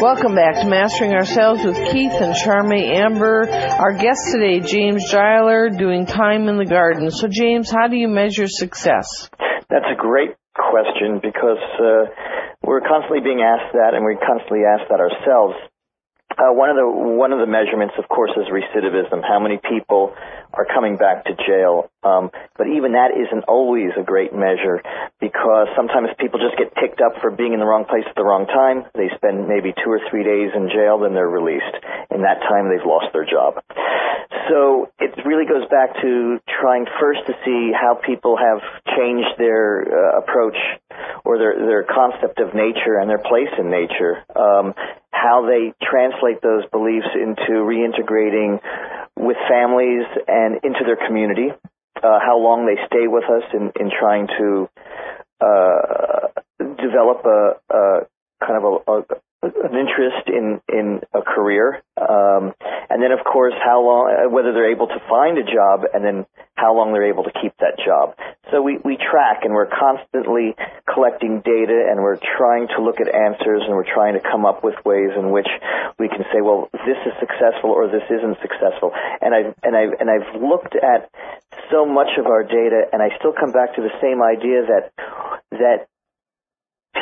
Welcome back to Mastering Ourselves with Keith and Charme Amber. Our guest today, James Jiler, doing time in the garden. So, James, how do you measure success? That's a great question because uh, we're constantly being asked that, and we constantly ask that ourselves. Uh, one of the one of the measurements, of course, is recidivism. How many people are coming back to jail? Um, but even that isn't always a great measure because sometimes people just get picked up for being in the wrong place at the wrong time. They spend maybe two or three days in jail, then they're released. In that time, they've lost their job. So it really goes back to trying first to see how people have changed their uh, approach or their their concept of nature and their place in nature. Um, how they translate those beliefs into reintegrating with families and into their community, uh, how long they stay with us in, in trying to uh, develop a, a kind of a, a, an interest in in a career, um, and then of course how long uh, whether they're able to find a job, and then how long they're able to keep that job. So we we track and we're constantly collecting data, and we're trying to look at answers, and we're trying to come up with ways in which we can say, well, this is successful or this isn't successful. And I and I and I've looked at so much of our data, and I still come back to the same idea that that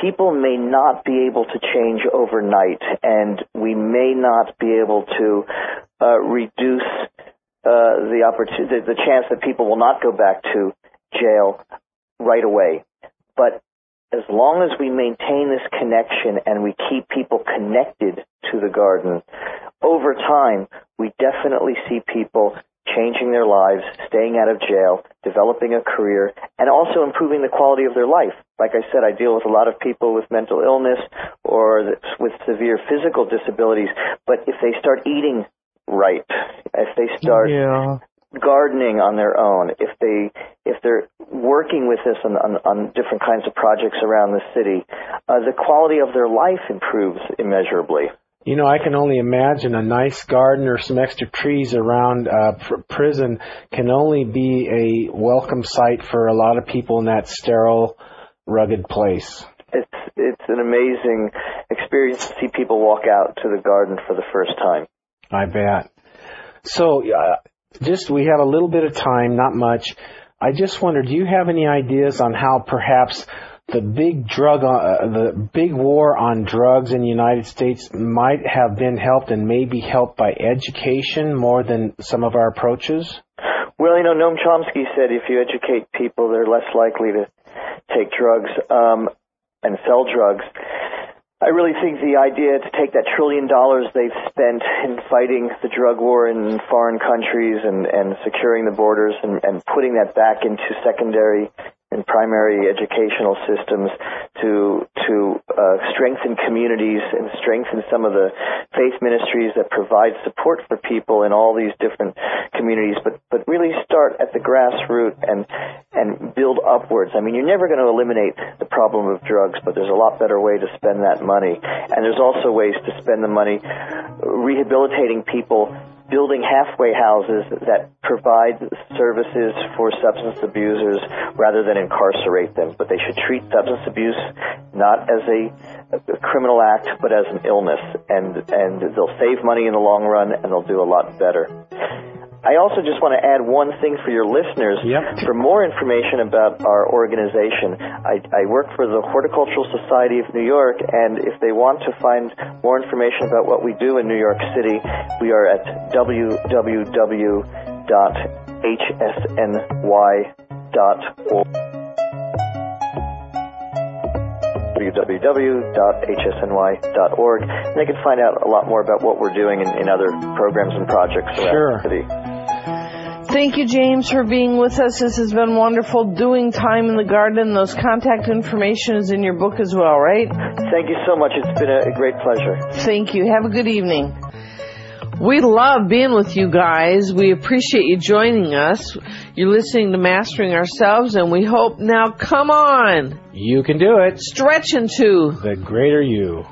people may not be able to change overnight, and we may not be able to uh, reduce uh, the opportunity, the chance that people will not go back to jail right away. But as long as we maintain this connection and we keep people connected to the garden, over time, we definitely see people changing their lives, staying out of jail, developing a career, and also improving the quality of their life. Like I said, I deal with a lot of people with mental illness or with severe physical disabilities, but if they start eating right, if they start yeah. gardening on their own, if they if they're working with us on, on, on different kinds of projects around the city, uh, the quality of their life improves immeasurably. You know, I can only imagine a nice garden or some extra trees around uh, pr- prison can only be a welcome sight for a lot of people in that sterile, rugged place. It's it's an amazing experience to see people walk out to the garden for the first time. I bet. So, uh, just we have a little bit of time, not much. I just wonder, do you have any ideas on how perhaps the big drug, uh, the big war on drugs in the United States might have been helped and may be helped by education more than some of our approaches? Well, you know, Noam Chomsky said if you educate people, they're less likely to take drugs um, and sell drugs. I really think the idea to take that trillion dollars they've spent in fighting the drug war in foreign countries and, and securing the borders and, and putting that back into secondary in primary educational systems to to uh, strengthen communities and strengthen some of the faith ministries that provide support for people in all these different communities, but but really start at the grassroots and and build upwards. I mean, you're never going to eliminate the problem of drugs, but there's a lot better way to spend that money, and there's also ways to spend the money rehabilitating people building halfway houses that provide services for substance abusers rather than incarcerate them. But they should treat substance abuse not as a, a criminal act, but as an illness, and and they'll save money in the long run, and they'll do a lot better. I also just want to add one thing for your listeners. Yep. For more information about our organization, I, I, work for the Horticultural Society of New York, and if they want to find more information about what we do in New York City, we are at www.hsny.org www.hsny.org, and they can find out a lot more about what we're doing in, in other programs and projects around sure. the city. Thank you, James, for being with us. This has been wonderful. Doing time in the garden. Those contact information is in your book as well, right? Thank you so much. It's been a great pleasure. Thank you. Have a good evening. We love being with you guys. We appreciate you joining us. You're listening to Mastering Ourselves, and we hope now, come on. You can do it. Stretch into the greater you.